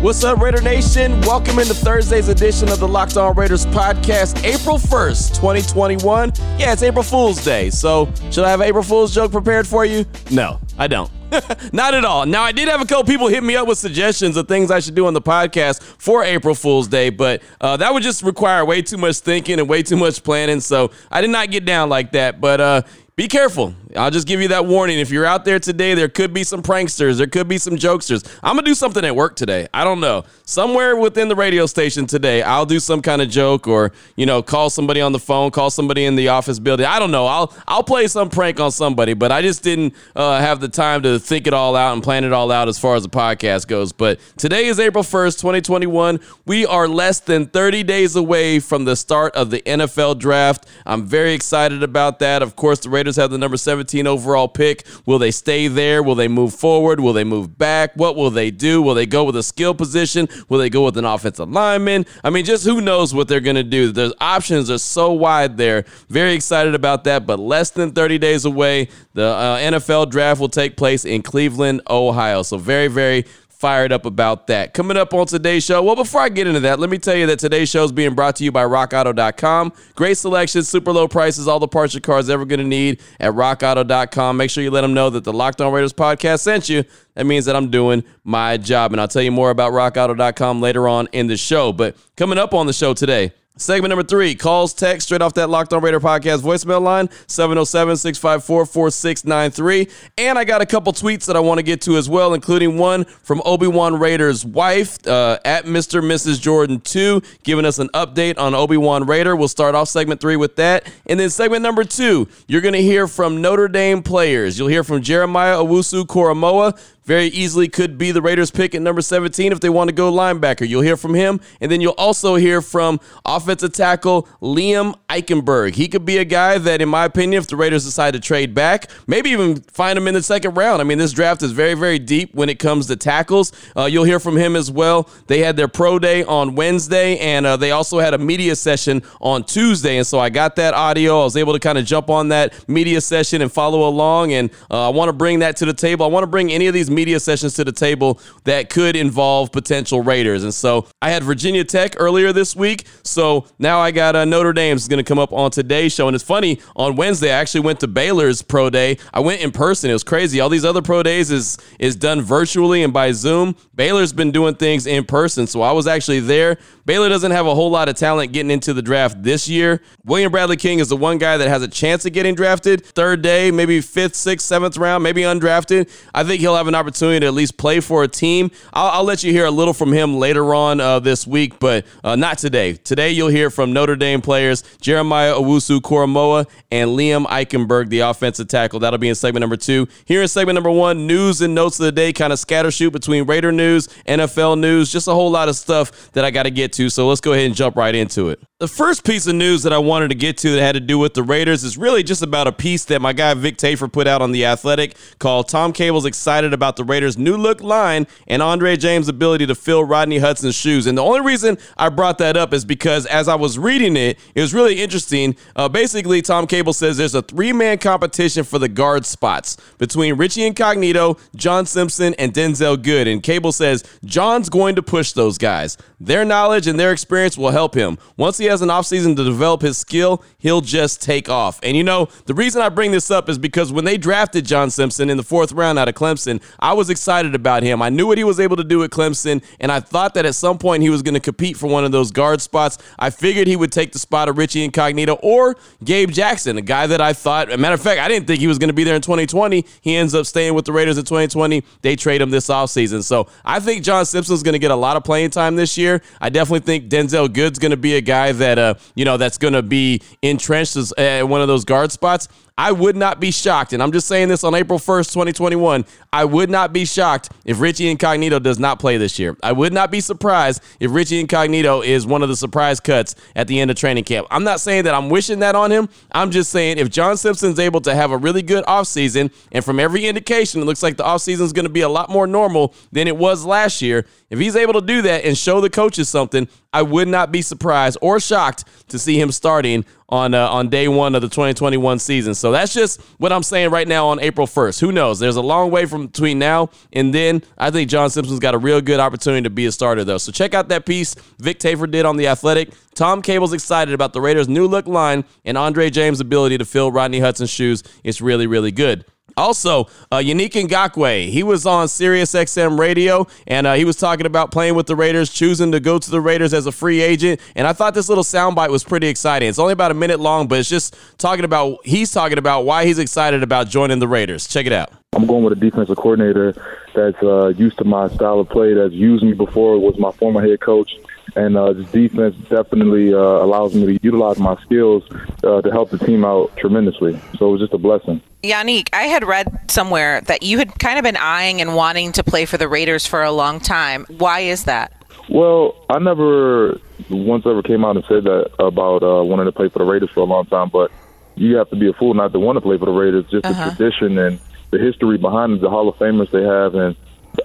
What's up, Raider Nation? Welcome into Thursday's edition of the Locked On Raiders podcast, April 1st, 2021. Yeah, it's April Fool's Day. So, should I have April Fool's joke prepared for you? No, I don't. Not at all. Now, I did have a couple people hit me up with suggestions of things I should do on the podcast for April Fool's Day, but uh, that would just require way too much thinking and way too much planning. So, I did not get down like that. But uh, be careful. I'll just give you that warning. If you're out there today, there could be some pranksters, there could be some jokesters. I'm gonna do something at work today. I don't know. Somewhere within the radio station today, I'll do some kind of joke or, you know, call somebody on the phone, call somebody in the office building. I don't know. I'll I'll play some prank on somebody, but I just didn't uh, have the time to think it all out and plan it all out as far as the podcast goes. But today is April 1st, 2021. We are less than 30 days away from the start of the NFL draft. I'm very excited about that. Of course, the Raiders have the number 17 overall pick. Will they stay there? Will they move forward? Will they move back? What will they do? Will they go with a skill position? Will they go with an offensive lineman? I mean, just who knows what they're going to do. The options are so wide there. Very excited about that, but less than 30 days away. The uh, NFL draft will take place in Cleveland, Ohio. So, very, very fired up about that. Coming up on today's show. Well, before I get into that, let me tell you that today's show is being brought to you by rockauto.com. Great selection, super low prices, all the parts your car is ever going to need at rockauto.com. Make sure you let them know that the Locked On Raiders podcast sent you. That means that I'm doing my job. And I'll tell you more about rockauto.com later on in the show. But coming up on the show today, Segment number three calls text straight off that Locked On Raider podcast voicemail line 707 654 4693. And I got a couple tweets that I want to get to as well, including one from Obi Wan Raider's wife uh, at Mr. Mrs. Jordan 2, giving us an update on Obi Wan Raider. We'll start off segment three with that. And then segment number two, you're going to hear from Notre Dame players. You'll hear from Jeremiah Owusu Koramoah very easily could be the Raiders pick at number 17 if they want to go linebacker. You'll hear from him. And then you'll also hear from offensive tackle Liam Eichenberg. He could be a guy that, in my opinion, if the Raiders decide to trade back, maybe even find him in the second round. I mean, this draft is very, very deep when it comes to tackles. Uh, you'll hear from him as well. They had their pro day on Wednesday, and uh, they also had a media session on Tuesday. And so I got that audio. I was able to kind of jump on that media session and follow along. And uh, I want to bring that to the table. I want to bring any of these media sessions to the table that could involve potential Raiders. And so I had Virginia Tech earlier this week. So now I got uh, Notre Dame's going to come up on today's show. And it's funny, on Wednesday, I actually went to Baylor's pro day. I went in person. It was crazy. All these other pro days is, is done virtually and by Zoom. Baylor's been doing things in person. So I was actually there. Baylor doesn't have a whole lot of talent getting into the draft this year. William Bradley King is the one guy that has a chance of getting drafted. Third day, maybe fifth, sixth, seventh round, maybe undrafted. I think he'll have an opportunity to at least play for a team. I'll, I'll let you hear a little from him later on uh, this week, but uh, not today. Today, you'll hear from Notre Dame players Jeremiah Owusu Koramoah and Liam Eichenberg, the offensive tackle. That'll be in segment number two. Here in segment number one, news and notes of the day, kind of scattershoot between Raider news, NFL news, just a whole lot of stuff that I got to get to. So let's go ahead and jump right into it. The first piece of news that I wanted to get to that had to do with the Raiders is really just about a piece that my guy Vic Tafur put out on The Athletic called Tom Cable's excited about the Raiders' new look line and Andre James' ability to fill Rodney Hudson's shoes. And the only reason I brought that up is because as I was reading it, it was really interesting. Uh, basically, Tom Cable says there's a three man competition for the guard spots between Richie Incognito, John Simpson, and Denzelle Good. And Cable says John's going to push those guys. Their knowledge and their experience will help him. Once he has an offseason to develop his skill, he'll just take off. And you know, the reason I bring this up is because when they drafted John Simpson in the fourth round out of Clemson, I was excited about him. I knew what he was able to do at Clemson, and I thought that at some point he was going to compete for one of those guard spots. I figured he would take the spot of Richie Incognito or Gabe Jackson, a guy that I thought, matter of fact, I didn't think he was going to be there in 2020. He ends up staying with the Raiders in 2020. They trade him this offseason. So I think John Simpson's going to get a lot of playing time this year. I definitely think Denzelle Good's going to be a guy that, uh, you know, that's going to be entrenched as uh, one of those guard spots. I would not be shocked, and I'm just saying this on April 1st, 2021. I would would not be shocked if Richie Incognito does not play this year. I would not be surprised if Richie Incognito is one of the surprise cuts at the end of training camp. I'm not saying that I'm wishing that on him. I'm just saying if John Simpson's able to have a really good offseason, and from every indication, it looks like the offseason is going to be a lot more normal than it was last year. If he's able to do that and show the coaches something, I would not be surprised or shocked to see him starting on uh, on day one of the 2021 season. So that's just what I'm saying right now on April 1st. Who knows? There's a long way from between now and then. I think John Simpson's got a real good opportunity to be a starter though. So check out that piece Vic Tafur did on the Athletic. Tom Cable's excited about the Raiders' new look line and Andre James' ability to fill Rodney Hudson's shoes. It's really really good. Also, uh, Yannick Ngakoue, he was on Sirius XM radio, and uh, he was talking about playing with the Raiders, choosing to go to the Raiders as a free agent. And I thought this little soundbite was pretty exciting. It's only about a minute long, but it's just talking about he's talking about why he's excited about joining the Raiders. Check it out. I'm going with a defensive coordinator that's uh, used to my style of play, that's used me before, was my former head coach and uh, this defense definitely uh, allows me to utilize my skills uh, to help the team out tremendously. So it was just a blessing. Yannick, I had read somewhere that you had kind of been eyeing and wanting to play for the Raiders for a long time. Why is that? Well, I never once ever came out and said that about uh, wanting to play for the Raiders for a long time, but you have to be a fool not to want to play for the Raiders. Just uh-huh. the tradition and the history behind the Hall of Famers they have, and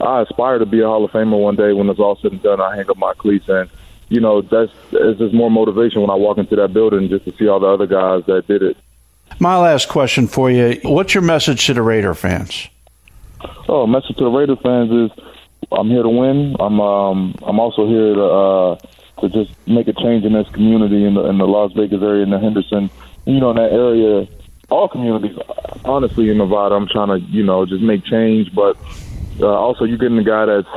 I aspire to be a Hall of Famer one day. When it's all said and done, I hang up my cleats, and you know that's it's just more motivation when I walk into that building just to see all the other guys that did it. My last question for you: What's your message to the Raider fans? Oh, message to the Raider fans is I'm here to win. I'm um, I'm also here to uh, to just make a change in this community in the in the Las Vegas area in the Henderson, you know, in that area. All communities, honestly, in Nevada, I'm trying to you know just make change, but uh, also you're getting a guy that's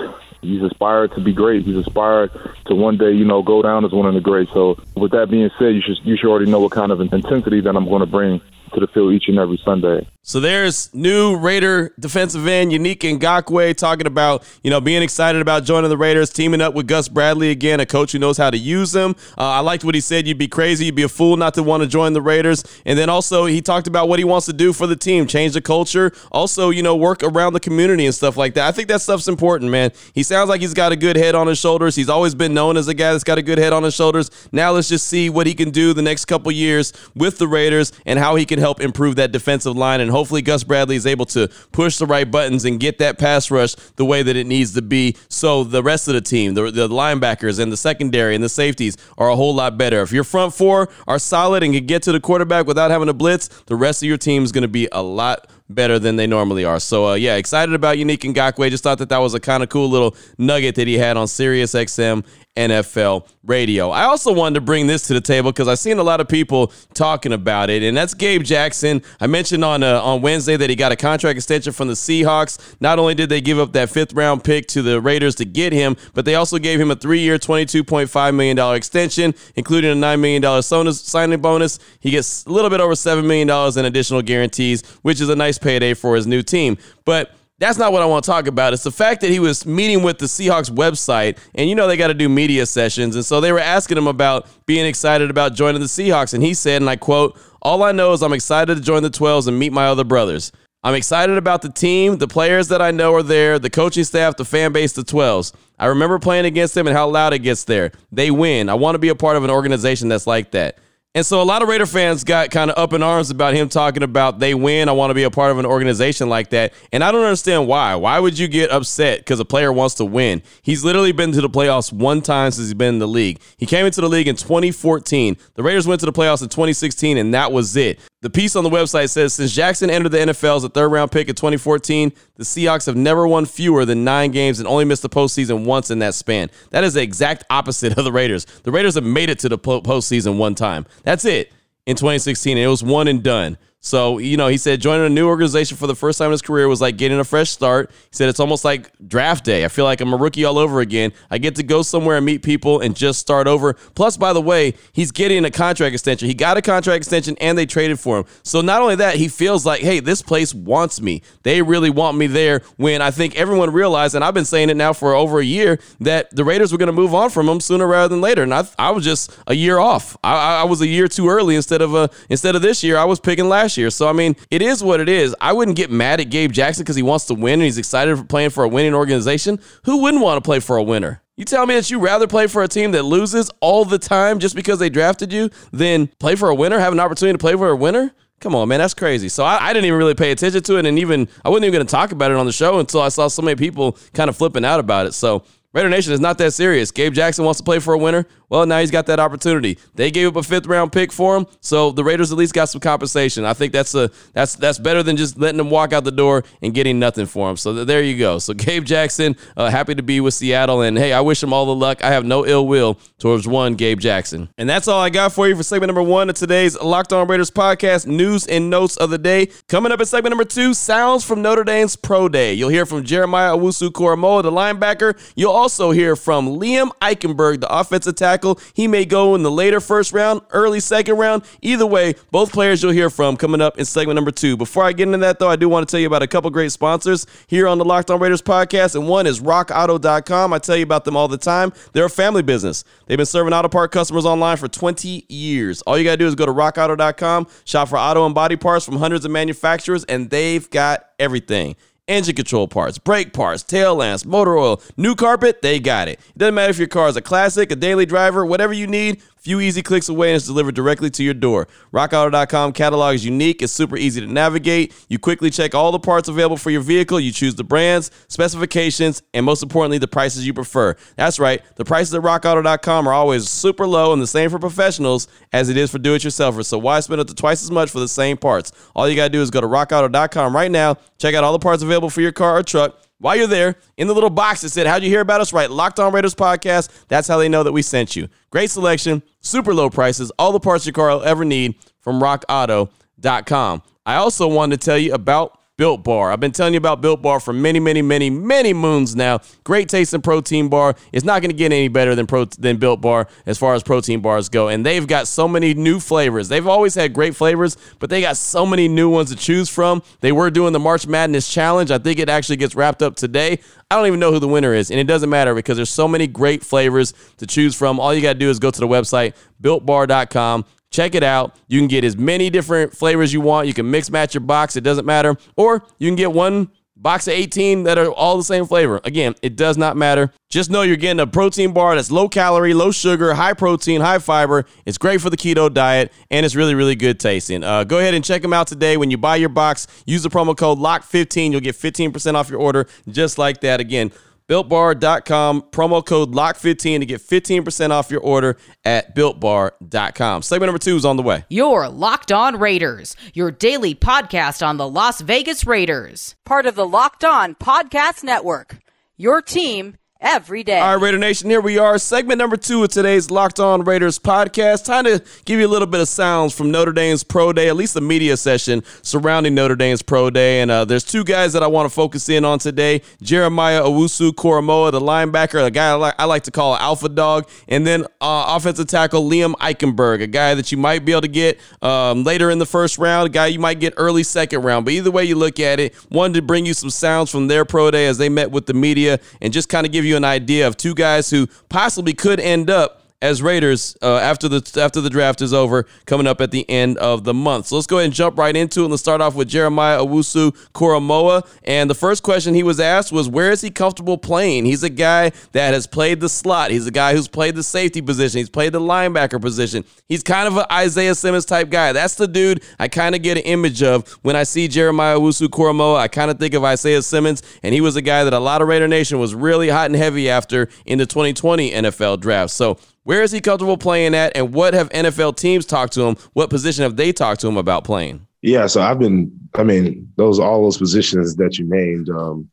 he's aspired to be great. He's aspired to one day, you know, go down as one of the greats. So with that being said, you should you should already know what kind of intensity that I'm going to bring to the field each and every Sunday. So there's new Raider defensive end Yannick Ngakoue talking about, you know, being excited about joining the Raiders, teaming up with Gus Bradley again, a coach who knows how to use them. Uh, I liked what he said. You'd be crazy. You'd be a fool not to want to join the Raiders. And then also he talked about what he wants to do for the team, change the culture, also, you know, work around the community and stuff like that. I think that stuff's important, man. He sounds like he's got a good head on his shoulders. He's always been known as a guy that's got a good head on his shoulders. Now let's just see what he can do the next couple years with the Raiders and how he can help improve that defensive line. And hopefully Gus Bradley is able to push the right buttons and get that pass rush the way that it needs to be. So the rest of the team, the, the linebackers and the secondary and the safeties are a whole lot better. If your front four are solid and can get to the quarterback without having to blitz, the rest of your team is going to be a lot better than they normally are. So uh, yeah, excited about Yannick Ngakoue. Just thought that that was a kind of cool little nugget that he had on Sirius XM NFL radio. I also wanted to bring this to the table because I've seen a lot of people talking about it, and that's Gabe Jackson. I mentioned on uh, on Wednesday that he got a contract extension from the Seahawks. Not only did they give up that fifth round pick to the Raiders to get him, but they also gave him a three year, $22.5 million extension, including a $9 million signing bonus. He gets a little bit over $7 million in additional guarantees, which is a nice payday for his new team. But that's not what I want to talk about. It's the fact that he was meeting with the Seahawks website, and you know they got to do media sessions. And so they were asking him about being excited about joining the Seahawks. And he said, and I quote, All I know is I'm excited to join the 12s and meet my other brothers. I'm excited about the team, the players that I know are there, the coaching staff, the fan base, the 12s. I remember playing against them and how loud it gets there. They win. I want to be a part of an organization that's like that. And so a lot of Raider fans got kind of up in arms about him talking about they win. I want to be a part of an organization like that. And I don't understand why. Why would you get upset because a player wants to win? He's literally been to the playoffs one time since he's been in the league. He came into the league in 2014. The Raiders went to the playoffs in 2016, and that was it. The piece on the website says since Jackson entered the NFL as a third round pick in 2014, the Seahawks have never won fewer than nine games and only missed the postseason once in that span. That is the exact opposite of the Raiders. The Raiders have made it to the postseason one time. That's it in 2016, and it was one and done. So, you know, he said joining a new organization for the first time in his career was like getting a fresh start. He said it's almost like draft day. I feel like I'm a rookie all over again. I get to go somewhere and meet people and just start over. Plus, by the way, he's getting a contract extension. He got a contract extension and they traded for him. So, not only that, he feels like, hey, this place wants me. They really want me there when I think everyone realized, and I've been saying it now for over a year, that the Raiders were going to move on from him sooner rather than later. And I, I was just a year off. I, I was a year too early instead of a, instead of this year. I was picking last last year. So I mean, it is what it is. I wouldn't get mad at Gabe Jackson because he wants to win and he's excited for playing for a winning organization. Who wouldn't want to play for a winner? You tell me that you rather play for a team that loses all the time just because they drafted you than play for a winner, have an opportunity to play for a winner? Come on, man, that's crazy. So I, I didn't even really pay attention to it, and even I wasn't even going to talk about it on the show until I saw so many people kind of flipping out about it. So Raider Nation is not that serious. Gabe Jackson wants to play for a winner. Well, now he's got that opportunity. They gave up a fifth round pick for him, so the Raiders at least got some compensation. I think that's a that's that's better than just letting him walk out the door and getting nothing for him. So th- there you go. So Gabe Jackson, uh, happy to be with Seattle, and hey, I wish him all the luck. I have no ill will towards one Gabe Jackson. And that's all I got for you for segment number one of today's Locked On Raiders podcast news and notes of the day. Coming up in segment number two, sounds from Notre Dame's pro day. You'll hear from Jeremiah Owusu Koramoah, the linebacker. You'll also hear from Liam Eichenberg, the offensive tackle. He may go in the later first round, early second round. Either way, both players you'll hear from coming up in segment number two. Before I get into that, though, I do want to tell you about a couple great sponsors here on the Locked On Raiders podcast, and one is RockAuto.com. I tell you about them all the time. They're a family business. They've been serving auto part customers online for 20 years. All you got to do is go to RockAuto.com, shop for auto and body parts from hundreds of manufacturers, and they've got everything engine control parts, brake parts, tail lamps, motor oil, new carpet, they got it. It doesn't matter if your car is a classic, a daily driver, whatever you need, few easy clicks away and it's delivered directly to your door. RockAuto.com catalog is unique, it's super easy to navigate. You quickly check all the parts available for your vehicle, you choose the brands, specifications, and most importantly, the prices you prefer. That's right, the prices at RockAuto.com are always super low and the same for professionals as it is for do-it-yourselfers. So why spend up to twice as much for the same parts? All you gotta do is go to RockAuto.com right now, check out all the parts available for your car or truck. While you're there, in the little box that said, How'd you hear about us? Right, Locked On Raiders podcast. That's how they know that we sent you. Great selection, super low prices, all the parts your car will ever need from rockauto.com. I also wanted to tell you about Built Bar. I've been telling you about Built Bar for many, many, many, many moons now. Great tasting protein bar. It's not going to get any better than pro- than Built Bar as far as protein bars go. And they've got so many new flavors. They've always had great flavors, but they got so many new ones to choose from. They were doing the March Madness challenge. I think it actually gets wrapped up today. I don't even know who the winner is, and it doesn't matter because there's so many great flavors to choose from. All you got to do is go to the website builtbar.com Check it out. You can get as many different flavors you want. You can mix match your box. It doesn't matter. Or you can get one box of 18 that are all the same flavor. Again, it does not matter. Just know you're getting a protein bar that's low calorie, low sugar, high protein, high fiber. It's great for the keto diet, and it's really, really good tasting. Uh, go ahead and check them out today. When you buy your box, use the promo code LOCK15. You'll get 15% off your order just like that. Again, BuiltBar.com, promo code LOCK15 to get 15% off your order at BuiltBar.com. Segment number two is on the way. Your Locked On Raiders, your daily podcast on the Las Vegas Raiders. Part of the Locked On Podcast Network. Your team every day. All right, Raider Nation, here we are. Segment number two of today's Locked On Raiders podcast. Time to give you a little bit of sounds from Notre Dame's Pro Day, at least the media session surrounding Notre Dame's Pro Day. And uh, there's two guys that I want to focus in on today Jeremiah Owusu Koramoah, the linebacker, a guy I like, I like to call Alpha Dog, and then uh, offensive tackle Liam Eichenberg, a guy that you might be able to get um, later in the first round, a guy you might get early second round. But either way you look at it, wanted to bring you some sounds from their Pro Day as they met with the media and just kind of give you you an idea of two guys who possibly could end up as Raiders uh, after the after the draft is over, coming up at the end of the month. So let's go ahead and jump right into it. And Let's start off with Jeremiah Owusu Koramoah. And the first question he was asked was, where is he comfortable playing? He's a guy that has played the slot. He's a guy who's played the safety position. He's played the linebacker position. He's kind of an Isaiah Simmons type guy. That's the dude I kind of get an image of when I see Jeremiah Owusu Koramoah. I kind of think of Isaiah Simmons, and he was a guy that a lot of Raider Nation was really hot and heavy after in the 2020 NFL draft. So where is he comfortable playing at, and what have NFL teams talked to him? What position have they talked to him about playing? Yeah, so I've been. I mean, those all those positions that you named um,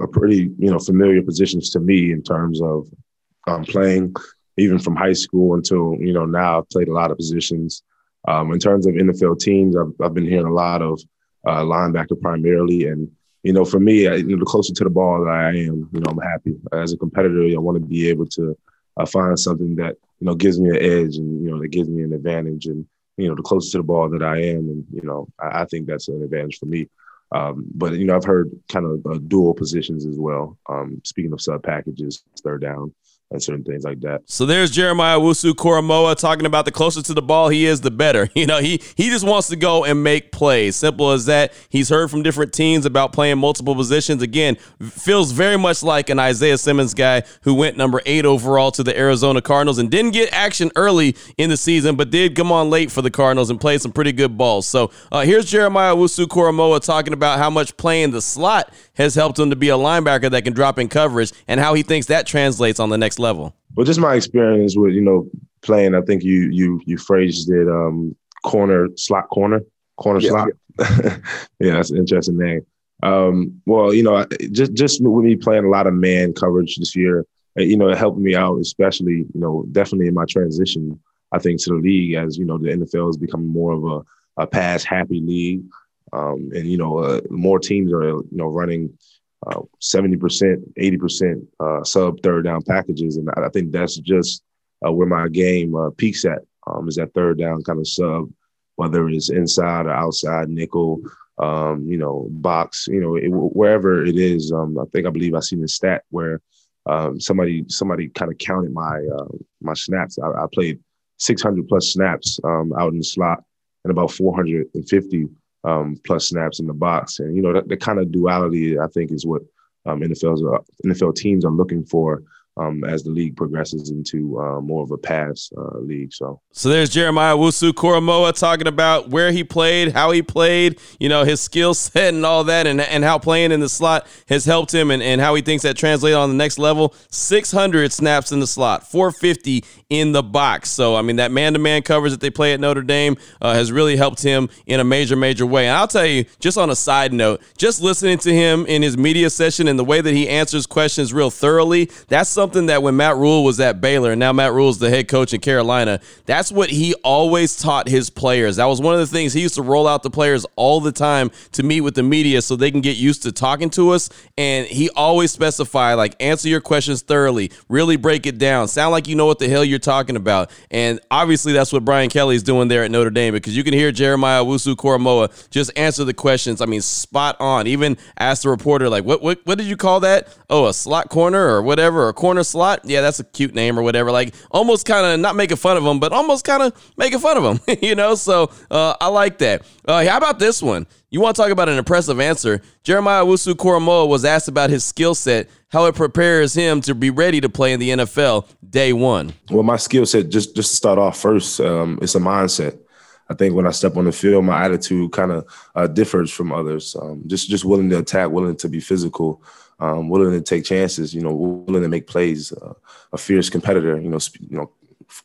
are pretty, you know, familiar positions to me in terms of um, playing, even from high school until you know now. I've played a lot of positions. Um, in terms of NFL teams, I've, I've been hearing a lot of uh, linebacker primarily, and you know, for me, I, you know, the closer to the ball that I am, you know, I'm happy. As a competitor, I want to be able to I find something that you know gives me an edge and you know that gives me an advantage. And you know, the closer to the ball that I am, and you know, I, I think that's an advantage for me. Um, but you know, I've heard kind of uh, dual positions as well. Um, speaking of sub packages, third down, and certain things like that. So there's Jeremiah Owusu Koramoah talking about the closer to the ball he is, the better. You know, he he just wants to go and make plays. Simple as that. He's heard from different teams about playing multiple positions. Again, feels very much like an Isaiah Simmons guy who went number eight overall to the Arizona Cardinals and didn't get action early in the season, but did come on late for the Cardinals and played some pretty good balls. So uh, here's Jeremiah Owusu Koramoah talking about how much playing the slot has helped him to be a linebacker that can drop in coverage and how he thinks that translates on the next level. Well, just my experience with you know playing. I think you you you phrased it um, corner slot corner corner yeah, slot. Yeah. yeah, that's an interesting name. Um, well, you know, just just with me playing a lot of man coverage this year, you know, it helped me out, especially you know, definitely in my transition. I think to the league as you know the NFL is becoming more of a, a pass happy league, um, and you know uh, more teams are you know running seventy percent, eighty percent uh, sub third down packages, and I think that's just uh, where my game uh, peaks at. Um, is that third down kind of sub, whether it's inside or outside nickel, um, you know, box, you know, it, wherever it is. Um, I think I believe I seen the stat where um, somebody somebody kind of counted my uh, my snaps. I, I, played 600 plus snaps um, out in the slot and about 450 um, plus snaps in the box. And you know the kind of duality I think is what um, NFL's uh, NFL teams are looking for um, as the league progresses into uh, more of a pass uh, league. So, so there's Jeremiah Owusu Koramoah talking about where he played, how he played, you know, his skill set and all that, and, and how playing in the slot has helped him, and, and how he thinks that translates on the next level. 600 snaps in the slot, 450 in the box. So, I mean, that man to man coverage that they play at Notre Dame uh, has really helped him in a major, major way. And I'll tell you, just on a side note, just listening to him in his media session and the way that he answers questions real thoroughly, that's something that when Matt Rhule was at Baylor, and now Matt Rhule's the head coach in Carolina, that's what he always taught his players. That was one of the things he used to roll out the players all the time to meet with the media so they can get used to talking to us. And he always specified, like, answer your questions thoroughly, really break it down, sound like you know what the hell you're talking about. And obviously, that's what Brian Kelly's doing there at Notre Dame because you can hear Jeremiah Wusu Koramoah just answer the questions. I mean, spot on. Even ask the reporter, like, what, what, what did you call that? Oh, a slot corner or whatever, or a corner slot yeah, that's a cute name or whatever. Like almost kind of not making fun of him, but almost kind of making fun of him, you know? So uh, I like that. Uh, how about this one? You want to talk about an impressive answer? Jeremiah Owusu Koramoah was asked about his skill set, how it prepares him to be ready to play in the NFL day one. Well, my skill set, just just to start off first, um, it's a mindset. I think when I step on the field, my attitude kind of uh, differs from others. Um, just just willing to attack, willing to be physical, um, willing to take chances, you know, willing to make plays, uh, a fierce competitor, you know, you know,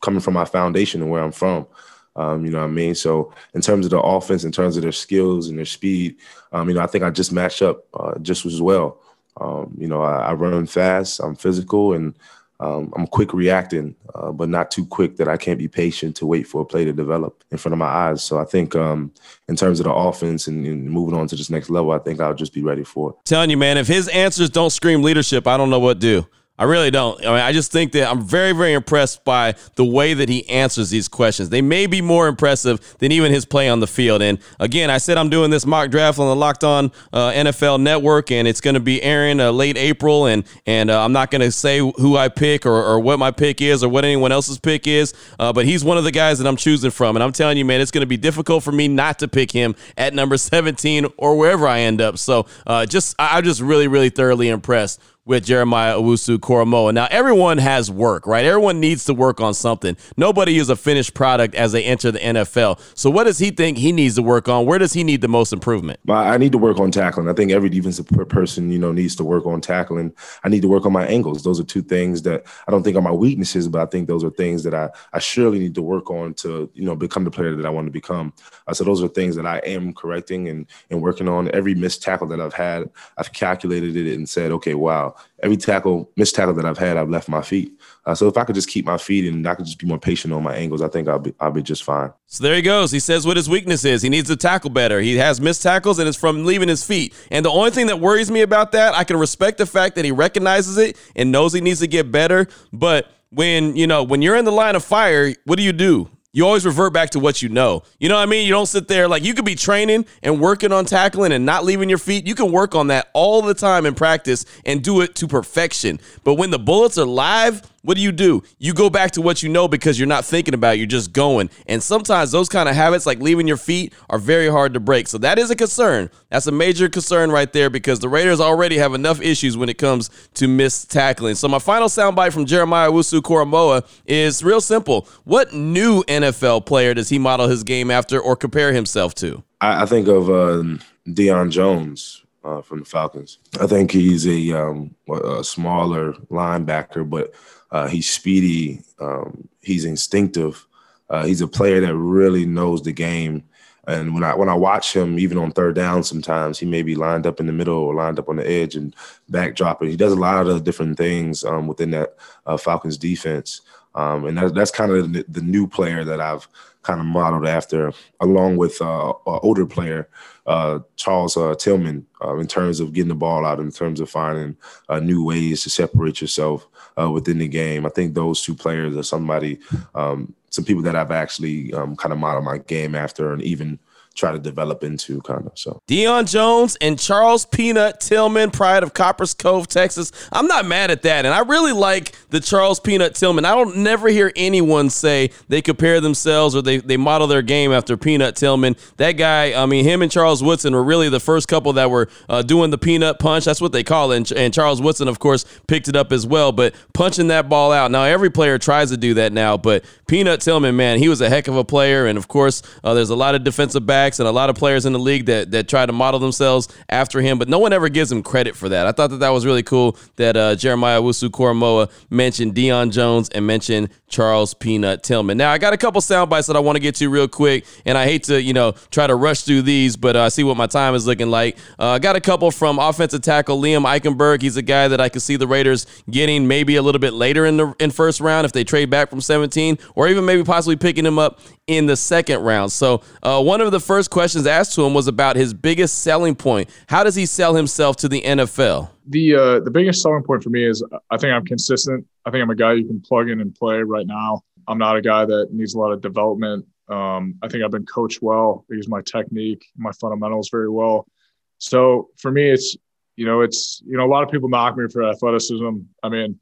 coming from my foundation and where I'm from. Um, you know what I mean? So in terms of the offense, in terms of their skills and their speed, um, you know, I think I just match up uh, just as well. Um, you know, I, I, run fast, I'm physical, and um, I'm quick reacting, uh, but not too quick that I can't be patient to wait for a play to develop in front of my eyes. So I think um, in terms of the offense and, and, moving on to this next level, I think I'll just be ready for it. Telling you, man, if his answers don't scream leadership, I don't know what do. I really don't. I mean, I just think that I'm very, very impressed by the way that he answers these questions. They may be more impressive than even his play on the field. And again, I said I'm doing this mock draft on the Locked On uh, NFL Network, and it's going to be airing uh, late April. And and uh, I'm not going to say who I pick or, or what my pick is or what anyone else's pick is. Uh, but he's one of the guys that I'm choosing from. And I'm telling you, man, it's going to be difficult for me not to pick him at number 17 or wherever I end up. So uh, just I'm just really, really thoroughly impressed with Jeremiah Owusu Koramoah. Now, everyone has work, right? Everyone needs to work on something. Nobody is a finished product as they enter the NFL. So, what does he think he needs to work on? Where does he need the most improvement? I need to work on tackling. I think every defensive person, you know, needs to work on tackling. I need to work on my angles. Those are two things that I don't think are my weaknesses, but I think those are things that I, I surely need to work on to, you know, become the player that I want to become. Uh, so, those are things that I am correcting and, and working on. Every missed tackle that I've had, I've calculated it and said, okay, wow, every tackle, missed tackle that I've had, I've left my feet. Uh, so if I could just keep my feet and I could just be more patient on my angles, I think I'll be I'll be just fine. So there he goes. He says what his weakness is. He needs to tackle better. He has missed tackles and it's from leaving his feet. And the only thing that worries me about that, I can respect the fact that he recognizes it and knows he needs to get better. But when you know when you're in the line of fire, what do you do? You always revert back to what you know. You know what I mean? You don't sit there like you could be training and working on tackling and not leaving your feet. You can work on that all the time in practice and do it to perfection. But when the bullets are live, what do you do? You go back to what you know because you're not thinking about it, you're just going. And sometimes those kind of habits, like leaving your feet, are very hard to break. So that is a concern. That's a major concern right there because the Raiders already have enough issues when it comes to missed tackling. So my final soundbite from Jeremiah Owusu Koramoah is real simple. What new NFL player does he model his game after or compare himself to? I, I think of uh, Deion Jones uh, from the Falcons. I think he's a, um, a smaller linebacker, but uh, he's speedy. Um, he's instinctive. Uh, he's a player that really knows the game. And when I when I watch him, even on third down, sometimes he may be lined up in the middle or lined up on the edge and backdropping. He does a lot of different things um, within that uh, Falcons defense. Um, and that, that's kind of the, the, new player that I've kind of modeled after, along with uh, an older player, uh, Charles uh, Tillman, uh, in terms of getting the ball out, in terms of finding uh, new ways to separate yourself uh, within the game. I think those two players are somebody, um, some people that I've actually um, kind of modeled my game after, and even try to develop into kind of so. Deion Jones and Charles Peanut Tillman pride of Copperas Cove Texas. I'm not mad at that and I really like the Charles Peanut Tillman. I don't never hear anyone say they compare themselves or they, they model their game after Peanut Tillman. That guy I mean him and Charles Woodson were really the first couple that were uh, doing the peanut punch. That's what they call it and, and Charles Woodson of course picked it up as well but punching that ball out. Now every player tries to do that now but Peanut Tillman man he was a heck of a player and of course uh, there's a lot of defensive back backs and a lot of players in the league that that try to model themselves after him, but no one ever gives him credit for that. I thought that that was really cool that uh, Jeremiah Owusu Koramoah mentioned Deion Jones and mentioned Charles Peanut Tillman. Now I got a couple sound bites that I want to get to real quick, and I hate to you know try to rush through these, but uh, I see what my time is looking like. Uh, I got a couple from offensive tackle Liam Eichenberg. He's a guy that I could see the Raiders getting maybe a little bit later in the in first round if they trade back from 17, or even maybe possibly picking him up in the second round. So uh, one of the first questions asked to him was about his biggest selling point. How does he sell himself to the NFL? The uh, the biggest selling point for me is I think I'm consistent. I think I'm a guy you can plug in and play right now. I'm not a guy that needs a lot of development. Um, I think I've been coached well. I use my technique, my fundamentals very well. So for me, it's you know, it's you know, a lot of people knock me for athleticism. I mean,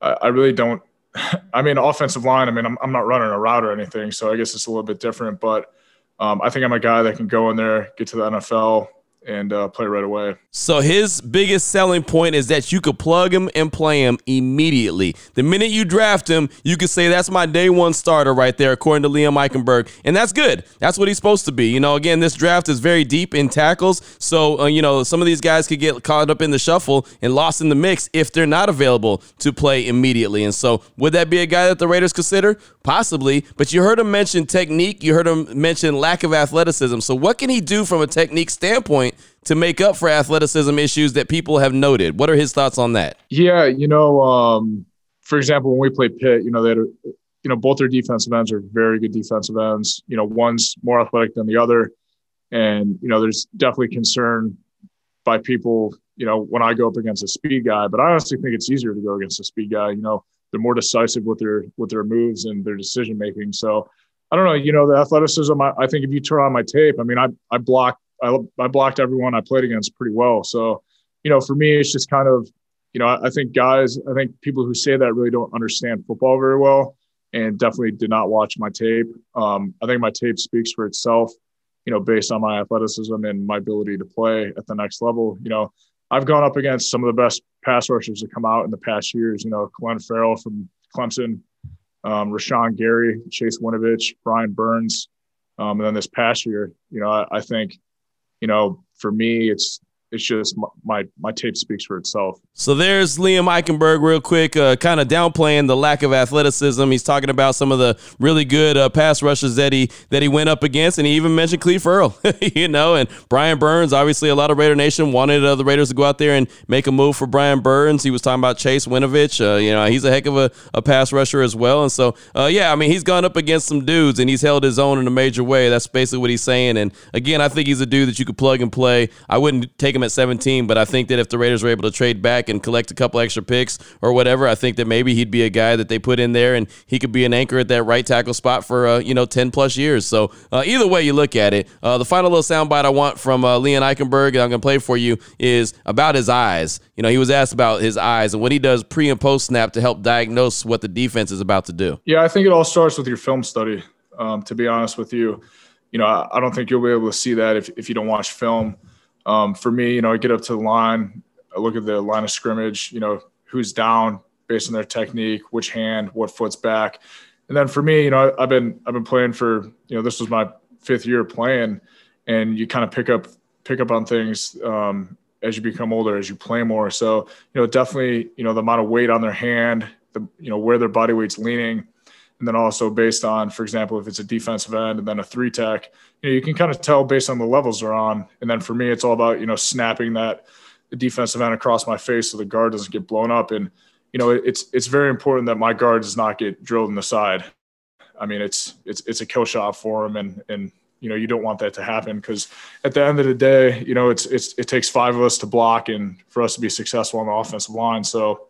I, I really don't I mean, offensive line. I mean, I'm I'm not running a route or anything, so I guess it's a little bit different. But um, I think I'm a guy that can go in there, get to the NFL, and uh, play right away. So his biggest selling point is that you could plug him and play him immediately. The minute you draft him, you could say that's my day one starter right there, according to Liam Eichenberg, and that's good. That's what he's supposed to be. You know, again, this draft is very deep in tackles, so uh, you know some of these guys could get caught up in the shuffle and lost in the mix if they're not available to play immediately. And so, would that be a guy that the Raiders consider? Possibly, but you heard him mention technique. You heard him mention lack of athleticism. So, what can he do from a technique standpoint to make up for athleticism issues that people have noted? What are his thoughts on that? Yeah, you know, um, for example, when we played Pitt, you know, they had, you know, both their defensive ends are very good defensive ends. You know, one's more athletic than the other, and you know, there's definitely concern by people. You know, when I go up against a speed guy, but I honestly think it's easier to go against a speed guy. You know, they're more decisive with their with their moves and their decision making. So I don't know. You know, the athleticism. I, I, think if you turn on my tape, I mean, I I block I I blocked everyone I played against pretty well. So you know, for me, it's just kind of you know, I, I think guys, I think people who say that really don't understand football very well, and definitely did not watch my tape. Um, I think my tape speaks for itself. You know, based on my athleticism and my ability to play at the next level. You know, I've gone up against some of the best pass rushers that come out in the past years. You know, Clelin Ferrell from Clemson, um, Rashan Gary, Chase Winovich, Brian Burns, um, and then this past year, you know, I, I think, you know, for me, it's it's just my my tape speaks for itself. So there's Liam Eichenberg, real quick, uh, kind of downplaying the lack of athleticism. He's talking about some of the really good uh, pass rushes that he that he went up against, and he even mentioned Cleve Ferrell, you know, and Brian Burns. Obviously, a lot of Raider Nation wanted uh, the Raiders to go out there and make a move for Brian Burns. He was talking about Chase Winovich. Uh, you know, he's a heck of a, a pass rusher as well, and so uh, yeah, I mean, he's gone up against some dudes, and he's held his own in a major way. That's basically what he's saying. And again, I think he's a dude that you could plug and play. I wouldn't take him him at 17, but I think that if the Raiders were able to trade back and collect a couple extra picks or whatever, I think that maybe he'd be a guy that they put in there and he could be an anchor at that right tackle spot for, uh, you know, 10 plus years. So uh, either way you look at it, uh, the final little soundbite I want from uh, Leon Eichenberg, and I'm going to play for you, is about his eyes. You know, he was asked about his eyes and what he does pre and post snap to help diagnose what the defense is about to do. Yeah, I think it all starts with your film study, um, to be honest with you you know, I, I, don't think you'll be able to see that if, if you don't watch film. Um, for me, you know, I get up to the line, I look at the line of scrimmage, you know, who's down based on their technique, which hand, what foot's back. And then for me, you know, I've been I've been playing for, you know, this was my fifth year playing, and you kind of pick up pick up on things um, as you become older, as you play more. So, you know, definitely, you know, the amount of weight on their hand, the you know where their body weight's leaning, and then also based on, for example, if it's a defensive end and then a three tech, you know, you can kind of tell based on the levels they're on. And then for me, it's all about you know snapping that defensive end across my face so the guard doesn't get blown up. And you know, it's it's very important that my guard does not get drilled in the side. I mean, it's it's it's a kill shot for him, and and you know you don't want that to happen because at the end of the day, you know, it's it's it takes five of us to block and for us to be successful on the offensive line. So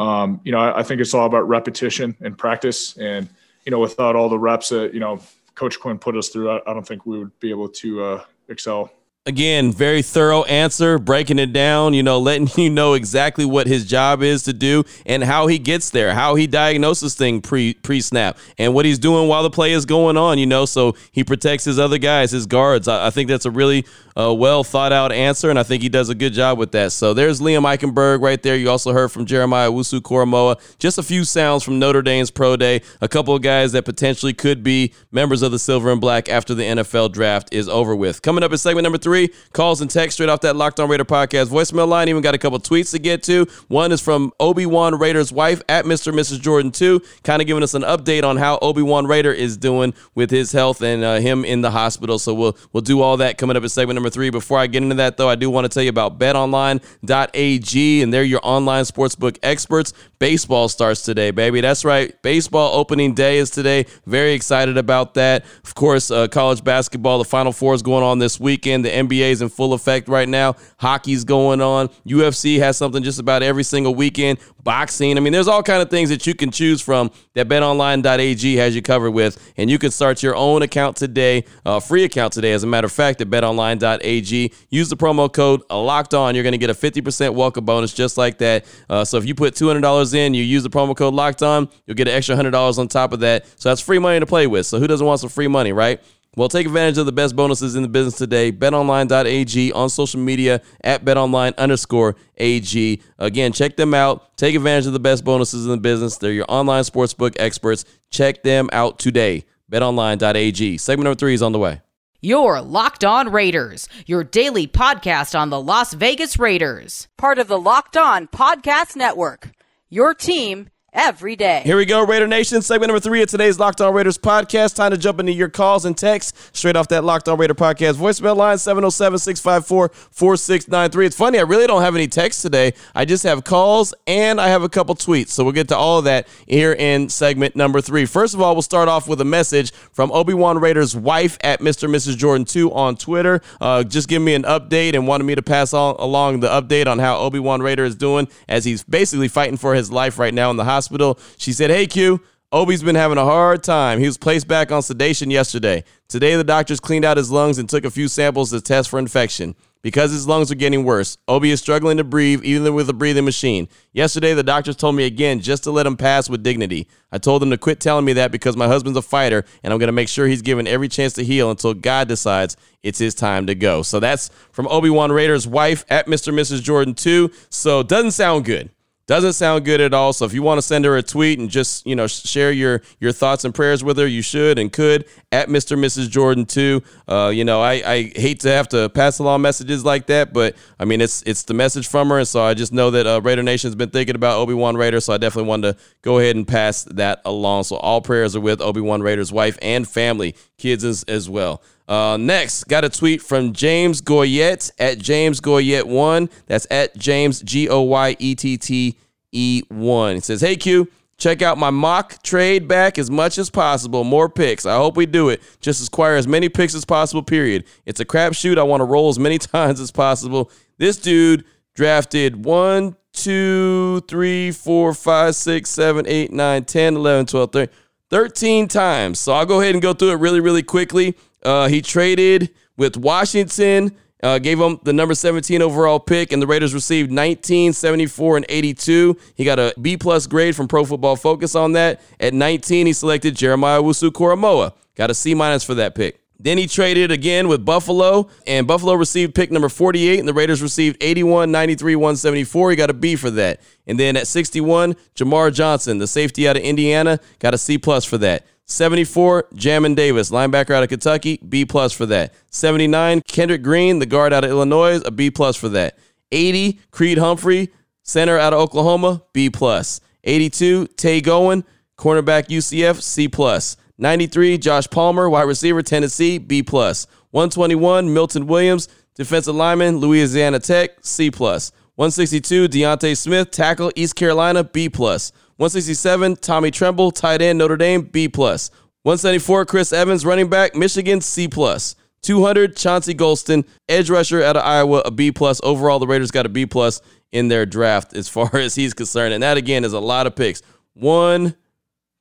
um, you know, I, I, think it's all about repetition and practice. And, you know, without all the reps that, you know, Coach Quinn put us through, I, I don't think we would be able to uh, excel. Again, very thorough answer, breaking it down, you know, letting you know exactly what his job is to do and how he gets there, how he diagnoses thing pre pre snap, and what he's doing while the play is going on, you know, so he protects his other guys, his guards. I, I think that's a really a well thought out answer, and I think he does a good job with that. So there's Liam Eichenberg right there. You also heard from Jeremiah Wusu Koramoah. Just a few sounds from Notre Dame's Pro Day. A couple of guys that potentially could be members of the Silver and Black after the NFL draft is over with. Coming up in segment number three, calls and text straight off that Locked On Raider podcast voicemail line. Even got a couple tweets to get to. One is from Obi Wan Raider's wife at Mr. and Mrs. Jordan 2, kind of giving us an update on how Obi Wan Raider is doing with his health and uh, him in the hospital. So we'll we'll do all that coming up in segment number three. Before I get into that, though, I do want to tell you about betonline.ag, and they're your online sportsbook experts. Baseball starts today, baby. That's right. Baseball opening day is today. Very excited about that. Of course, uh, college basketball, the Final Four is going on this weekend. The NBA is in full effect right now. Hockey's going on. UFC has something just about every single weekend. Boxing. I mean, there's all kind of things that you can choose from that betonline.ag has you covered with. And you can start your own account today, uh, free account today, as a matter of fact, at betonline.ag. Use the promo code locked on. You're going to get a 50% welcome bonus just like that. Uh, so if you put $200 in, you use the promo code locked on, you'll get an extra $100 on top of that. So that's free money to play with. So who doesn't want some free money, right? Well, take advantage of the best bonuses in the business today. BetOnline.ag on social media at BetOnline underscore AG. Again, check them out. Take advantage of the best bonuses in the business. They're your online sportsbook experts. Check them out today. BetOnline.ag. Segment number three is on the way. Your Locked On Raiders, your daily podcast on the Las Vegas Raiders. Part of the Locked On Podcast Network. Your team every day. Here we go, Raider Nation. Segment number three of today's Locked On Raiders podcast. Time to jump into your calls and texts straight off that Locked On Raider podcast voicemail line 707 654 4693. It's funny, I really don't have any texts today. I just have calls and I have a couple tweets. So we'll get to all of that here in segment number three. First of all, we'll start off with a message from Obi Wan Raider's wife at Mr. and Mrs. Jordan 2 on Twitter. Uh, just give me an update and wanted me to pass on, along the update on how Obi Wan Raider is doing as he's basically fighting for his life right now in the hospital hospital. She said, Hey, Q, Obi's been having a hard time. He was placed back on sedation yesterday. Today, the doctors cleaned out his lungs and took a few samples to test for infection. Because his lungs are getting worse, Obi is struggling to breathe even with a breathing machine. Yesterday, the doctors told me again just to let him pass with dignity. I told them to quit telling me that because my husband's a fighter and I'm going to make sure he's given every chance to heal until God decides it's his time to go. So that's from Obi Wan Raider's wife at Mr. and Mrs. Jordan 2. So doesn't sound good. Doesn't sound good at all. So if you want to send her a tweet and just, you know, share your your thoughts and prayers with her, you should and could at Mr. Mrs. Jordan too. Uh, you know, I, I hate to have to pass along messages like that, but I mean it's it's the message from her, and so I just know that uh, Raider Nation's been thinking about Obi Wan Raider, so I definitely wanted to go ahead and pass that along. So all prayers are with Obi Wan Raider's wife and family, kids as, as well. Uh, next, got a tweet from James Goyette at James Goyette1. That's at James G O Y E T T E 1. It says, Hey Q, check out my mock trade back as much as possible. More picks. I hope we do it. Just acquire as many picks as possible, period. It's a crapshoot. I want to roll as many times as possible. This dude drafted one, two, three, four, five, six, seven, eight, nine, 10, 11, 12, 13, 13 times. So I'll go ahead and go through it really, really quickly. Uh, he traded with Washington, uh, gave him the number 17 overall pick, and the Raiders received 19, 74, and 82. He got a B plus grade from Pro Football Focus on that. At 19, he selected Jeremiah Wusu Koramoah. Got a C minus for that pick. Then he traded again with Buffalo, and Buffalo received pick number 48, and the Raiders received 81, 93, 174. He got a B for that. And then at 61, Jamar Johnson, the safety out of Indiana, got a C plus for that. 74, Jamin Davis, linebacker out of Kentucky, B plus for that. 79, Kendrick Green, the guard out of Illinois, a B plus for that. 80, Creed Humphrey, center out of Oklahoma, B plus. 82, Tay Gowan, cornerback UCF, C plus. 93, Josh Palmer, wide receiver, Tennessee, B plus. 121, Milton Williams, defensive lineman, Louisiana Tech, C plus. 162, D'Ante Smith, tackle, East Carolina, B plus. 167, Tommy Tremble, tight end, Notre Dame, B plus. 174, Chris Evans, running back, Michigan, C plus. 200, Chauncey Golston, edge rusher out of Iowa, a B plus. Overall, the Raiders got a B plus in their draft as far as he's concerned. And that again is a lot of picks. One,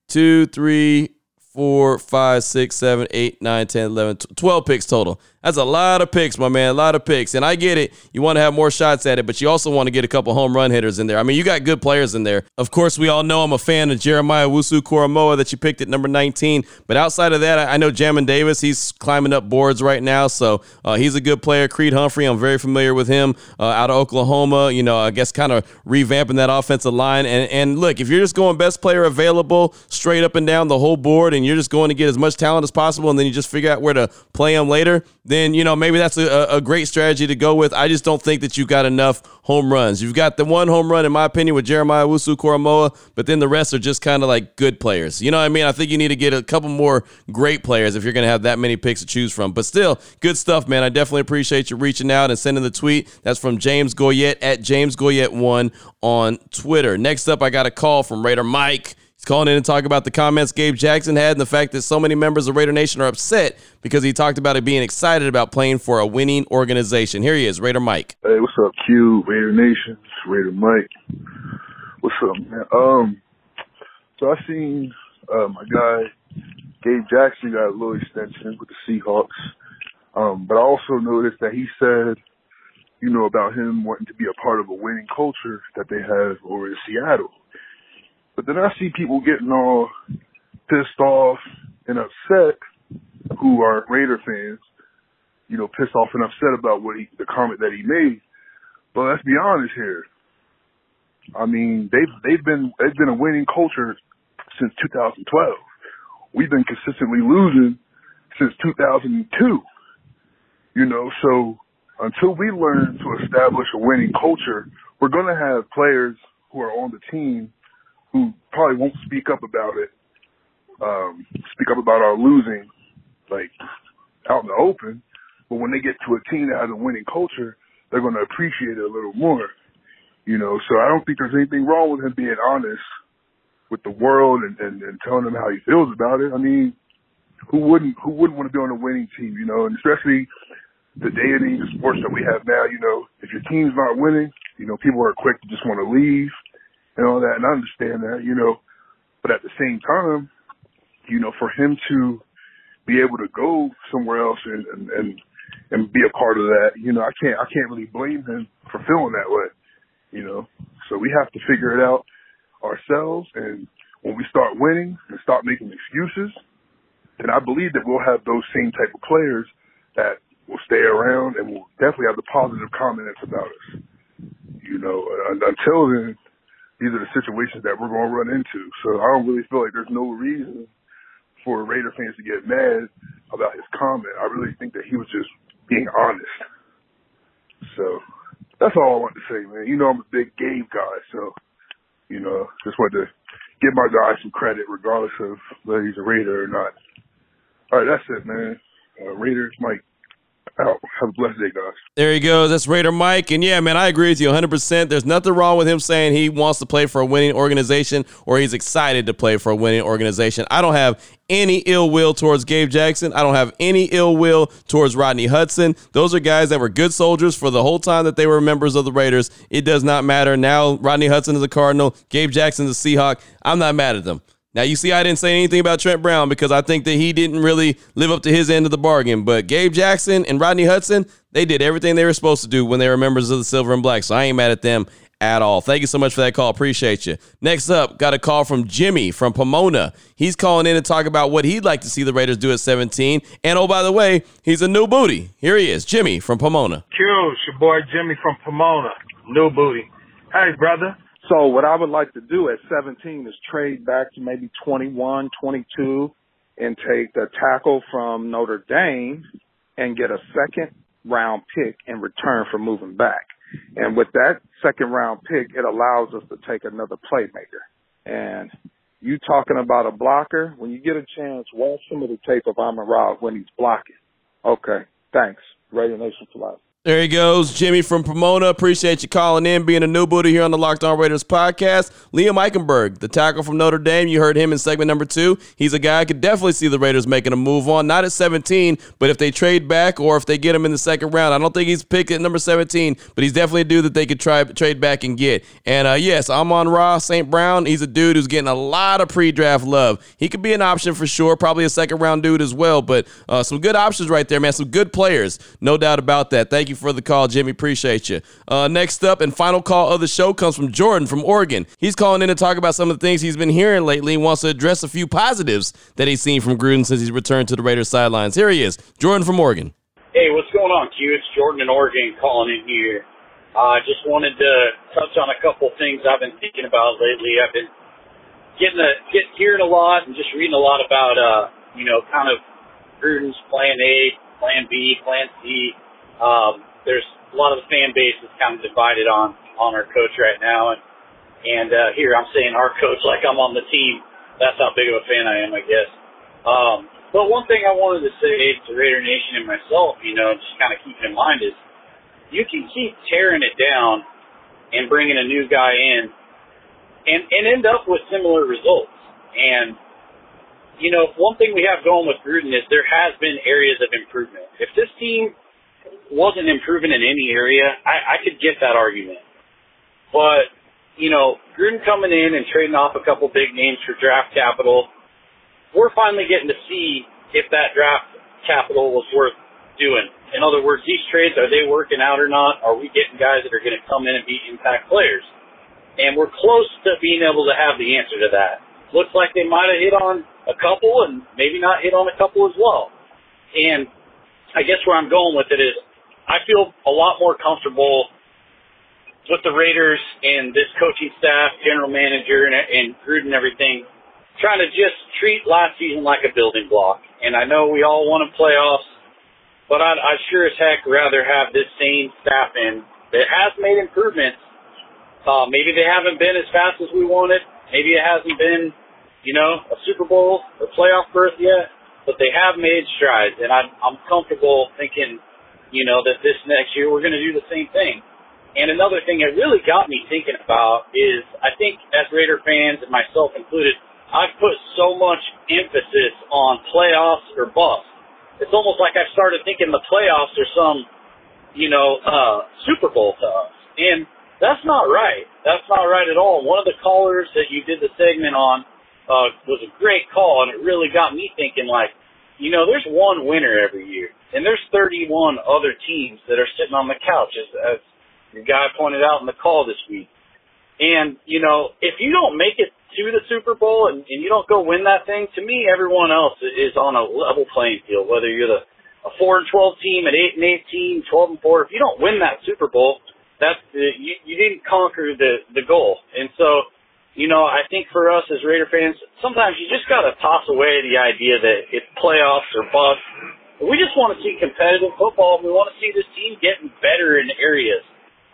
two, three, four, five, six, seven, eight, nine, 10, 11, 12 picks total. That's a lot of picks, my man. A lot of picks. And I get it. You want to have more shots at it, but you also want to get a couple home run hitters in there. I mean, you got good players in there. Of course, we all know I'm a fan of Jeremiah Owusu Koramoah that you picked at number 19. But outside of that, I know Jamin Davis. He's climbing up boards right now. So uh, he's a good player. Creed Humphrey, I'm very familiar with him uh, out of Oklahoma. You know, I guess kind of revamping that offensive line. And, and look, if you're just going best player available straight up and down the whole board and you're just going to get as much talent as possible and then you just figure out where to play them later, then, you know, maybe that's a, a great strategy to go with. I just don't think that you've got enough home runs. You've got the one home run, in my opinion, with Jeremiah Owusu Koramoah, but then the rest are just kind of like good players. You know what I mean? I think you need to get a couple more great players if you're going to have that many picks to choose from. But still, good stuff, man. I definitely appreciate you reaching out and sending the tweet. That's from James Goyette at James Goyette1 on Twitter. Next up, I got a call from Raider Mike. He's calling in and talking about the comments Gabe Jackson had and the fact that so many members of Raider Nation are upset because he talked about it being excited about playing for a winning organization. Here he is, Raider Mike. Hey, what's up, Q? Raider Nation, it's Raider Mike. What's up, man? Um, so I seen uh, my guy Gabe Jackson got a little extension with the Seahawks, um, but I also noticed that he said, you know, about him wanting to be a part of a winning culture that they have over in Seattle. But then I see people getting all pissed off and upset who are Raider fans, you know, pissed off and upset about what he, the comment that he made. But let's be honest here. I mean, they've they've been they've been a winning culture since 2012. We've been consistently losing since 2002. You know, so until we learn to establish a winning culture, we're going to have players who are on the team who probably won't speak up about it, um, speak up about our losing, like out in the open. But when they get to a team that has a winning culture, they're going to appreciate it a little more, you know. So I don't think there's anything wrong with him being honest with the world and, and, and telling them how he feels about it. I mean, who wouldn't who wouldn't want to be on a winning team, you know? And especially the day and age of sports that we have now, you know, if your team's not winning, you know, people are quick to just want to leave and all that, and I understand that, you know. But at the same time, you know, for him to be able to go somewhere else and and and, and be a part of that, you know, I can't I can't really blame him for feeling that way, you know. So we have to figure it out ourselves, and when we start winning and stop making excuses, then I believe that we'll have those same type of players that will stay around and will definitely have the positive comments about us. You know, until then, these are the situations that we're going to run into. So I don't really feel like there's no reason for Raider fans to get mad about his comment. I really think that he was just being honest. So that's all I want to say, man. You know, I'm a big Gabe guy, so you know, just want to give my guy some credit, regardless of whether he's a Raider or not. All right, that's it, man. Uh, Raiders, Mike. Out. Have a blessed day, guys. There he goes. That's Raider Mike. And yeah, man, I agree with you 100%. There's nothing wrong with him saying he wants to play for a winning organization or he's excited to play for a winning organization. I don't have any ill will towards Gabe Jackson. I don't have any ill will towards Rodney Hudson. Those are guys that were good soldiers for the whole time that they were members of the Raiders. It does not matter. Now, Rodney Hudson is a Cardinal, Gabe Jackson is a Seahawk. I'm not mad at them. Now you see, I didn't say anything about Trent Brown because I think that he didn't really live up to his end of the bargain. But Gabe Jackson and Rodney Hudson, they did everything they were supposed to do when they were members of the Silver and Black. So I ain't mad at them at all. Thank you so much for that call. Appreciate you. Next up, got a call from Jimmy from Pomona. He's calling in to talk about what he'd like to see the Raiders do at 17. And oh, by the way, he's a new booty. Here he is, Jimmy from Pomona. Q, your boy Jimmy from Pomona. New booty. Hey, brother. So what I would like to do at 17 is trade back to maybe 21, 22 and take the tackle from Notre Dame and get a second round pick in return for moving back. And with that second round pick, it allows us to take another playmaker. And you talking about a blocker, when you get a chance, watch some of the tape of Amon Ra when he's blocking. Okay. Thanks. Raider Nation for life. There he goes, Jimmy from Pomona. Appreciate you calling in, being a new booty here on the Locked On Raiders podcast. Liam Eichenberg, the tackle from Notre Dame. You heard him in segment number two. He's a guy I could definitely see the Raiders making a move on. Not at 17, but if they trade back or if they get him in the second round. I don't think he's picked at number 17, but he's definitely a dude that they could try trade back and get. And uh, yes, Amon Ra, St. Brown. He's a dude who's getting a lot of pre-draft love. He could be an option for sure, probably a second round dude as well. But uh, some good options right there, man. Some good players, no doubt about that. Thank you for the call, Jimmy. Appreciate you. Uh, next up and final call of the show comes from Jordan from Oregon. He's calling in to talk about some of the things he's been hearing lately and wants to address a few positives that he's seen from Gruden since he's returned to the Raiders sidelines. Here he is, Jordan from Oregon. Hey, what's going on, Q? It's Jordan in Oregon calling in here. I uh, just wanted to touch on a couple things I've been thinking about lately. I've been getting a get hearing a lot and just reading a lot about uh, you know, kind of Gruden's plan A, plan B, plan C. Um, there's a lot of the fan base is kind of divided on on our coach right now, and and uh, here I'm saying our coach like I'm on the team. That's how big of a fan I am, I guess. Um, but one thing I wanted to say to Raider Nation and myself, you know, just kind of keeping in mind is you can keep tearing it down and bringing a new guy in and, and end up with similar results. And, you know, one thing we have going with Gruden is there has been areas of improvement. If this team wasn't improving in any area, I, I could get that argument. But, you know, Gruden coming in and trading off a couple big names for draft capital, we're finally getting to see if that draft capital was worth doing. In other words, these trades, are they working out or not? Are we getting guys that are going to come in and be impact players? And we're close to being able to have the answer to that. Looks like they might have hit on a couple and maybe not hit on a couple as well. And I guess where I'm going with it is I feel a lot more comfortable with the Raiders and this coaching staff, general manager, and, and Gruden and everything, trying to just treat last season like a building block. And I know we all want to playoffs, but I'd, I'd sure as heck rather have this same staff in that has made improvements. Uh, maybe they haven't been as fast as we wanted. Maybe it hasn't been, you know, a Super Bowl or playoff berth yet, but they have made strides. And I, I'm comfortable thinking you know, that this next year we're going to do the same thing. And another thing that really got me thinking about is I think as Raider fans and myself included, I've put so much emphasis on playoffs or bust. It's almost like I've started thinking the playoffs are some, you know, uh, Super Bowl to us. And that's not right. That's not right at all. One of the callers that you did the segment on uh, was a great call, and it really got me thinking like, you know, there's one winner every year, and there's 31 other teams that are sitting on the couch, as, as the guy pointed out in the call this week. And, you know, if you don't make it to the Super Bowl and, and you don't go win that thing, to me, everyone else is on a level playing field, whether you're the a 4 and 12 team, an 8 and 8 team, 12 and 4. If you don't win that Super Bowl, that's the, you, you didn't conquer the, the goal. And so, you know, I think for us as Raider fans, sometimes you just got to toss away the idea that it's playoffs or bust. We just want to see competitive football. We want to see this team getting better in areas.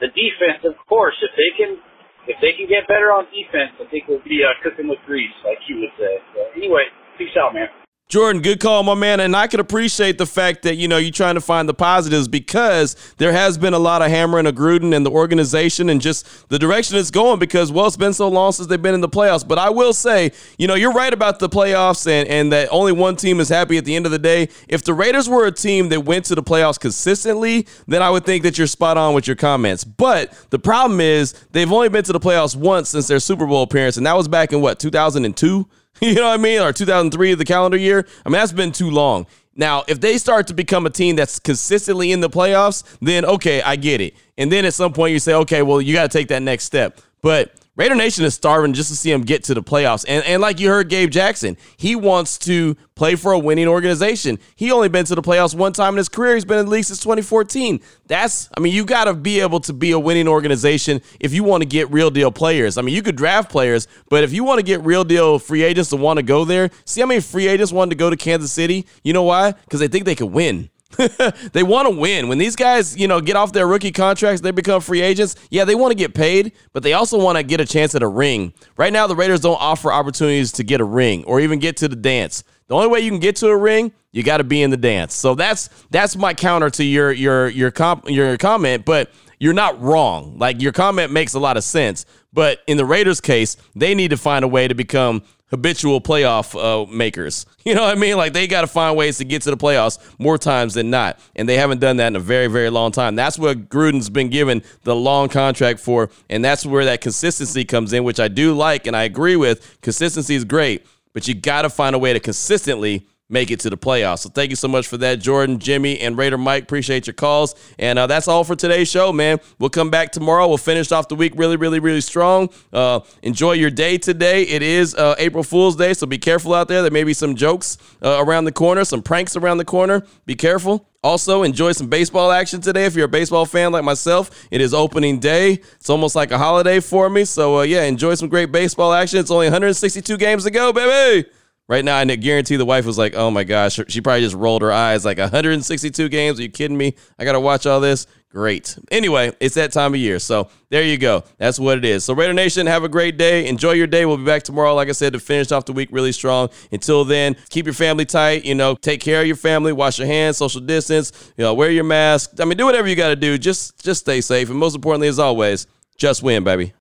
The defense, of course, if they can, if they can get better on defense, I think we'll be uh, cooking with grease, like you would say. So anyway, peace out, man. Jordan, good call, my man. And I can appreciate the fact that, you know, you're trying to find the positives because there has been a lot of hammering of Gruden and the organization and just the direction it's going because, well, it's been so long since they've been in the playoffs. But I will say, you know, you're right about the playoffs and, and that only one team is happy at the end of the day. If the Raiders were a team that went to the playoffs consistently, then I would think that you're spot on with your comments. But the problem is they've only been to the playoffs once since their Super Bowl appearance, and that was back in what, 2002? You know what I mean? Or 2003, of the calendar year. I mean, that's been too long. Now, if they start to become a team that's consistently in the playoffs, then okay, I get it. And then at some point you say, okay, well, you got to take that next step. But Raider Nation is starving just to see him get to the playoffs. And, and like you heard Gabe Jackson, he wants to play for a winning organization. He only been to the playoffs one time in his career. He's been in the league since 2014. That's, I mean, you got to be able to be a winning organization if you want to get real deal players. I mean, you could draft players, but if you want to get real deal free agents to want to go there, see how many free agents wanted to go to Kansas City? You know why? Because they think they could win. they want to win. When these guys, you know, get off their rookie contracts, they become free agents. Yeah, they want to get paid, but they also want to get a chance at a ring. Right now, the Raiders don't offer opportunities to get a ring or even get to the dance. The only way you can get to a ring, you got to be in the dance. So that's that's my counter to your your your comp, your comment, but you're not wrong. Like your comment makes a lot of sense, but in the Raiders case, they need to find a way to become habitual playoff uh, makers. You know what I mean? Like they got to find ways to get to the playoffs more times than not, and they haven't done that in a very, very long time. That's what Gruden's been given the long contract for, and that's where that consistency comes in, which I do like and I agree with. Consistency is great, but you got to find a way to consistently make it to the playoffs. So thank you so much for that, Jordan, Jimmy, and Raider Mike. Appreciate your calls. And uh, that's all for today's show, man. We'll come back tomorrow. We'll finish off the week really, really, really strong. Uh, enjoy your day today. It is uh, April Fool's Day, so be careful out there. There may be some jokes uh, around the corner, some pranks around the corner. Be careful. Also, enjoy some baseball action today. If you're a baseball fan like myself, it is opening day. It's almost like a holiday for me. So, uh, yeah, enjoy some great baseball action. It's only 162 games to go, baby. Right now, I guarantee the wife was like, "Oh my gosh," she probably just rolled her eyes. Like 162 games? Are you kidding me? I gotta watch all this. Great. Anyway, it's that time of year, so there you go. That's what it is. So Raider Nation, have a great day. Enjoy your day. We'll be back tomorrow, like I said, to finish off the week really strong. Until then, keep your family tight. You know, take care of your family. Wash your hands. Social distance. You know, wear your mask. I mean, do whatever you got to do. Just just stay safe, and most importantly, as always, just win, baby.